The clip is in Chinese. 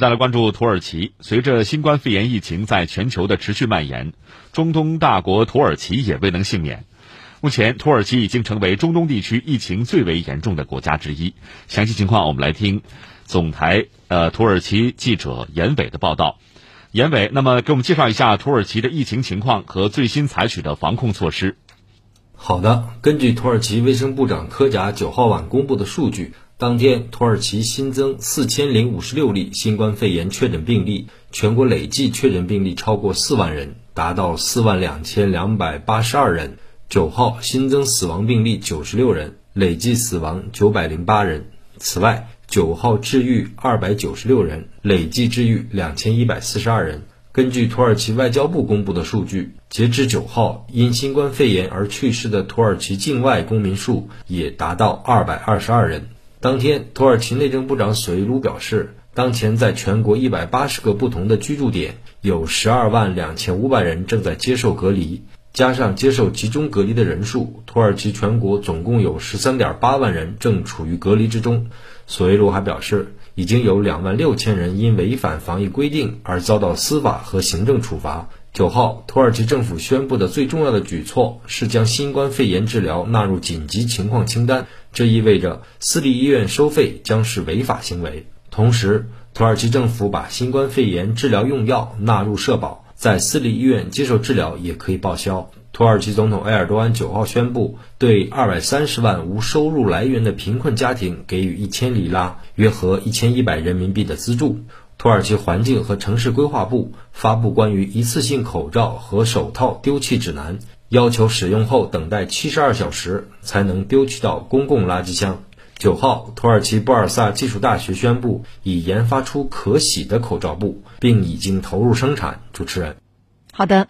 再来关注土耳其。随着新冠肺炎疫情在全球的持续蔓延，中东大国土耳其也未能幸免。目前，土耳其已经成为中东地区疫情最为严重的国家之一。详细情况，我们来听总台呃土耳其记者严伟的报道。严伟，那么给我们介绍一下土耳其的疫情情况和最新采取的防控措施。好的，根据土耳其卫生部长科贾九号晚公布的数据。当天，土耳其新增四千零五十六例新冠肺炎确诊病例，全国累计确诊病例超过四万人，达到四万两千两百八十二人。九号新增死亡病例九十六人，累计死亡九百零八人。此外，九号治愈二百九十六人，累计治愈两千一百四十二人。根据土耳其外交部公布的数据，截至九号，因新冠肺炎而去世的土耳其境外公民数也达到二百二十二人。当天，土耳其内政部长索伊鲁表示，当前在全国一百八十个不同的居住点，有十二万两千五百人正在接受隔离，加上接受集中隔离的人数，土耳其全国总共有十三点八万人正处于隔离之中。索伊鲁还表示，已经有两万六千人因违反防疫规定而遭到司法和行政处罚。九号，土耳其政府宣布的最重要的举措是将新冠肺炎治疗纳入紧急情况清单，这意味着私立医院收费将是违法行为。同时，土耳其政府把新冠肺炎治疗用药纳入社保，在私立医院接受治疗也可以报销。土耳其总统埃尔多安九号宣布，对二百三十万无收入来源的贫困家庭给予一千里拉（约合一千一百人民币）的资助。土耳其环境和城市规划部发布关于一次性口罩和手套丢弃指南，要求使用后等待七十二小时才能丢弃到公共垃圾箱。九号，土耳其布尔萨技术大学宣布已研发出可洗的口罩布，并已经投入生产。主持人，好的。